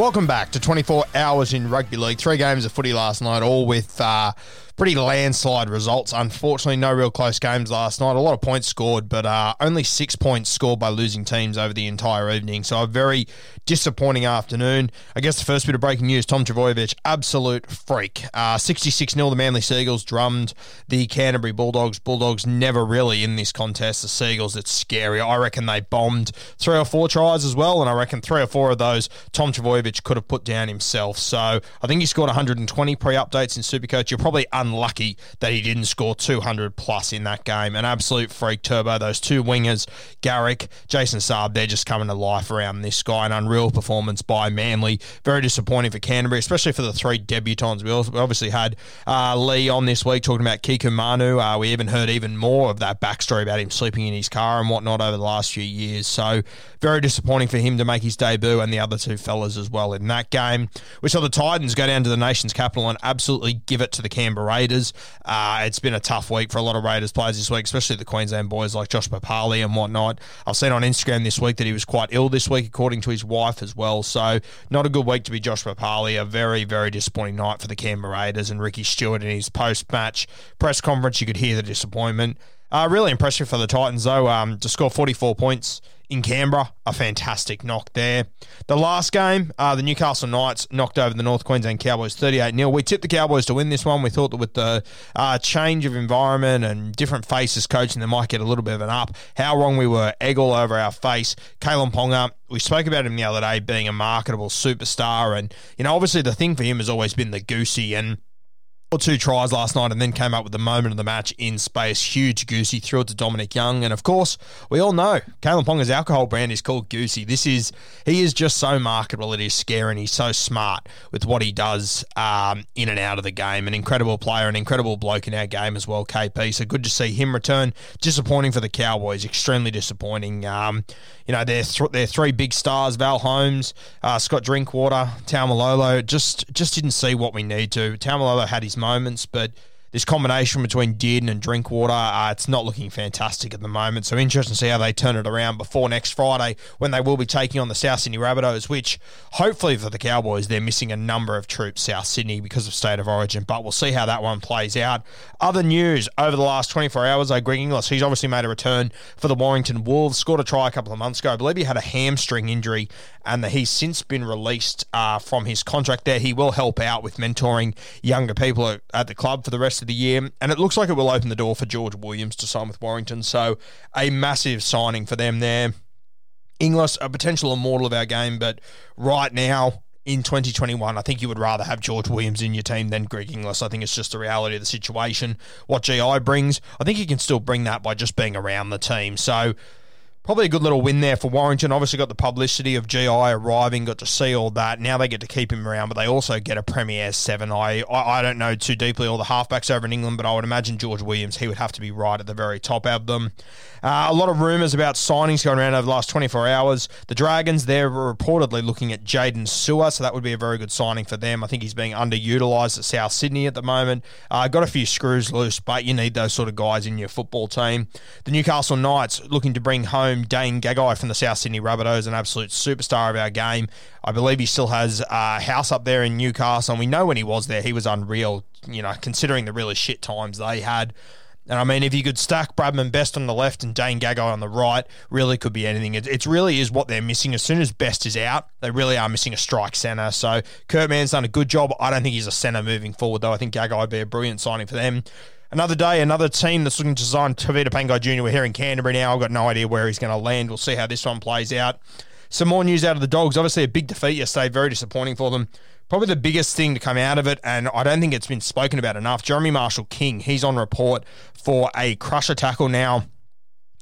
Welcome back to 24 Hours in Rugby League. Three games of footy last night, all with uh, pretty landslide results. Unfortunately, no real close games last night. A lot of points scored, but uh, only six points scored by losing teams over the entire evening. So a very disappointing afternoon. I guess the first bit of breaking news Tom Trbojevic, absolute freak. 66 uh, 0, the Manly Seagulls drummed the Canterbury Bulldogs. Bulldogs never really in this contest. The Seagulls, it's scary. I reckon they bombed three or four tries as well, and I reckon three or four of those Tom Trbojevic could have put down himself. So I think he scored 120 pre updates in Supercoach. You're probably unlucky that he didn't score 200 plus in that game. An absolute freak turbo. Those two wingers, Garrick, Jason Saab, they're just coming to life around this guy. An unreal performance by Manly. Very disappointing for Canterbury, especially for the three debutants. We obviously had uh, Lee on this week talking about Kiku Manu. Uh, we even heard even more of that backstory about him sleeping in his car and whatnot over the last few years. So very disappointing for him to make his debut and the other two fellas as well in that game. We saw the Titans go down to the nation's capital and absolutely give it to the Canberra Raiders. Uh, it's been a tough week for a lot of Raiders players this week, especially the Queensland boys like Josh Papalii and whatnot. I've seen on Instagram this week that he was quite ill this week, according to his wife as well. So not a good week to be Josh Papalii. A very, very disappointing night for the Canberra Raiders and Ricky Stuart in his post-match press conference. You could hear the disappointment. Uh, really impressive for the Titans, though, um, to score 44 points in Canberra. A fantastic knock there. The last game, uh, the Newcastle Knights knocked over the North Queensland Cowboys 38 0. We tipped the Cowboys to win this one. We thought that with the uh, change of environment and different faces coaching, they might get a little bit of an up. How wrong we were. Egg all over our face. Kalyn Ponga, we spoke about him the other day being a marketable superstar. And, you know, obviously the thing for him has always been the goosey. And or two tries last night and then came up with the moment of the match in space. Huge Goosey threw it to Dominic Young. And of course, we all know Kalyn Ponga's alcohol brand is called Goosey. This is, he is just so marketable. It is scary and he's so smart with what he does um, in and out of the game. An incredible player, an incredible bloke in our game as well, KP. So good to see him return. Disappointing for the Cowboys, extremely disappointing. Um, you know, they're, th- they're three big stars, Val Holmes, uh, Scott Drinkwater, Taumalolo, just, just didn't see what we need to. Taumalolo had his moments, but this combination between Dearden and Drinkwater, uh, it's not looking fantastic at the moment. So interesting to see how they turn it around before next Friday when they will be taking on the South Sydney Rabbitohs, which hopefully for the Cowboys, they're missing a number of troops South Sydney because of state of origin, but we'll see how that one plays out. Other news over the last 24 hours, though, Greg Inglis, he's obviously made a return for the Warrington Wolves, scored a try a couple of months ago. I believe he had a hamstring injury and that he's since been released uh, from his contract there. He will help out with mentoring younger people at, the club for the rest of the year, and it looks like it will open the door for George Williams to sign with Warrington. So a massive signing for them there. Inglis, a potential immortal of our game, but right now in 2021, I think you would rather have George Williams in your team than Greg Inglis. I think it's just the reality of the situation. What GI brings, I think he can still bring that by just being around the team. So probably a good little win there for Warrington. Obviously, got the publicity of GI arriving, got to see all that. Now they get to keep him around, but they also get a Premier seven. I, I, I don't know too deeply all the halfbacks over in England, but I would imagine George Williams, he would have to be right at the very top of them. Uh, a lot of rumours about signings going around over the last 24 hours. The Dragons, they're reportedly looking at Jaydn Su'A, so that would be a very good signing for them. I think he's being underutilised at South Sydney at the moment. Uh, got a few screws loose, but you need those sort of guys in your football team. The Newcastle Knights looking to bring home Dane Gagai from the South Sydney Rabbitohs, an absolute superstar of our game. I believe he still has a house up there in Newcastle, and we know when he was there, he was unreal, you know, considering the really shit times they had. And I mean, if you could stack Bradman Best on the left and Dane Gagai on the right, really could be anything. It, it really is what they're missing. As soon as Best is out, they really are missing a strike centre. So Kurt Mann's done a good job. I don't think he's a centre moving forward, though. I think Gagai would be a brilliant signing for them. Another day, another team that's looking to sign Tevita Pangai Jr. We're here in Canterbury now. I've got no idea where he's going to land. We'll see how this one plays out. Some more news out of the Dogs. Obviously, a big defeat yesterday. Very disappointing for them. Probably the biggest thing to come out of it, and I don't think it's been spoken about enough. Jeremy Marshall King, he's on report for a crusher tackle now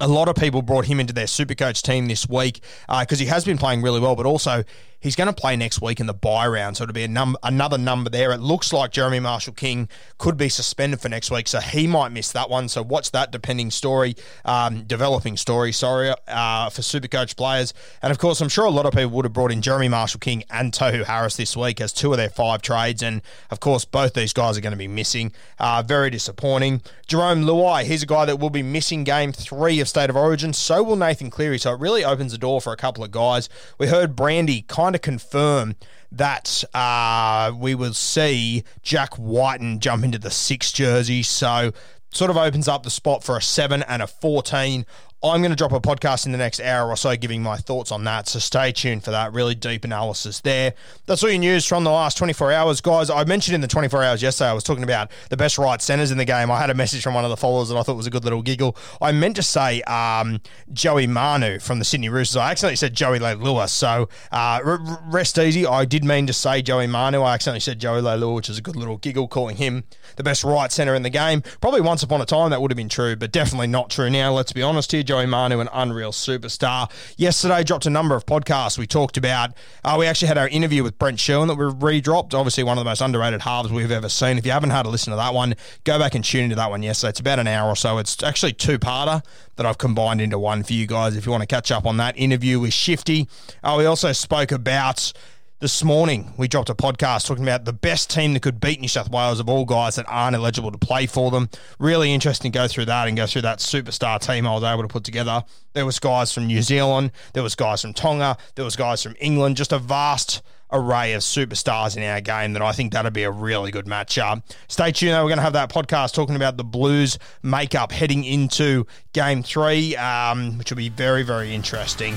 a lot of people brought him into their super coach team this week because uh, he has been playing really well, but also He's going to play next week in the bye round, so it'll be num- another number there. It looks like Jeremy Marshall King could be suspended for next week, so he might miss that one. So watch that depending story, um, developing story, sorry, uh, for Supercoach players. And of course, I'm sure a lot of people would have brought in Jeremy Marshall King and Tohu Harris this week as two of their five trades, and of course, both these guys are going to be missing. Uh, very disappointing. Jarome Luai, he's a guy that will be missing game three of State of Origin. So will Nathan Cleary. So it really opens the door for a couple of guys. We heard Brandy kind of confirm that uh, we will see Jack Wighton jump into the six jersey. So sort of opens up the spot for a seven and a 14 I'm going to drop a podcast in the next hour or so giving my thoughts on that. So stay tuned for that. Really deep analysis there. That's all your news from the last 24 hours, guys. I mentioned in the 24 hours yesterday, I was talking about the best right centers in the game. I had a message from one of the followers that I thought was a good little giggle. I meant to say um, Joey Manu from the Sydney Roosters. I accidentally said Joey Leilua. So uh, rest easy. I did mean to say Joey Manu. I accidentally said Joey Leilua, which is a good little giggle, calling him the best right center in the game. Probably once upon a time that would have been true, but definitely not true now. Let's be honest here. Joey Manu, an unreal superstar. Yesterday, dropped a number of podcasts. We talked about, uh, we actually had our interview with Brent Sherwin that we've redropped. Obviously, one of the most underrated halves we've ever seen. If you haven't had a listen to that one, go back and tune into that one yesterday. It's about an hour or so. It's actually two parter that I've combined into one for you guys if you want to catch up on that interview with Shifty. Uh, we also spoke about this morning, we dropped a podcast talking about the best team that could beat New South Wales of all guys that aren't eligible to play for them. Really interesting to go through that and go through that superstar team I was able to put together. There was guys from New Zealand, there was guys from Tonga, there was guys from England, just a vast array of superstars in our game that I think that'll be a really good matchup. Stay tuned. We're going to have that podcast talking about the Blues makeup heading into game three, um, which will be very, very interesting.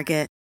Target.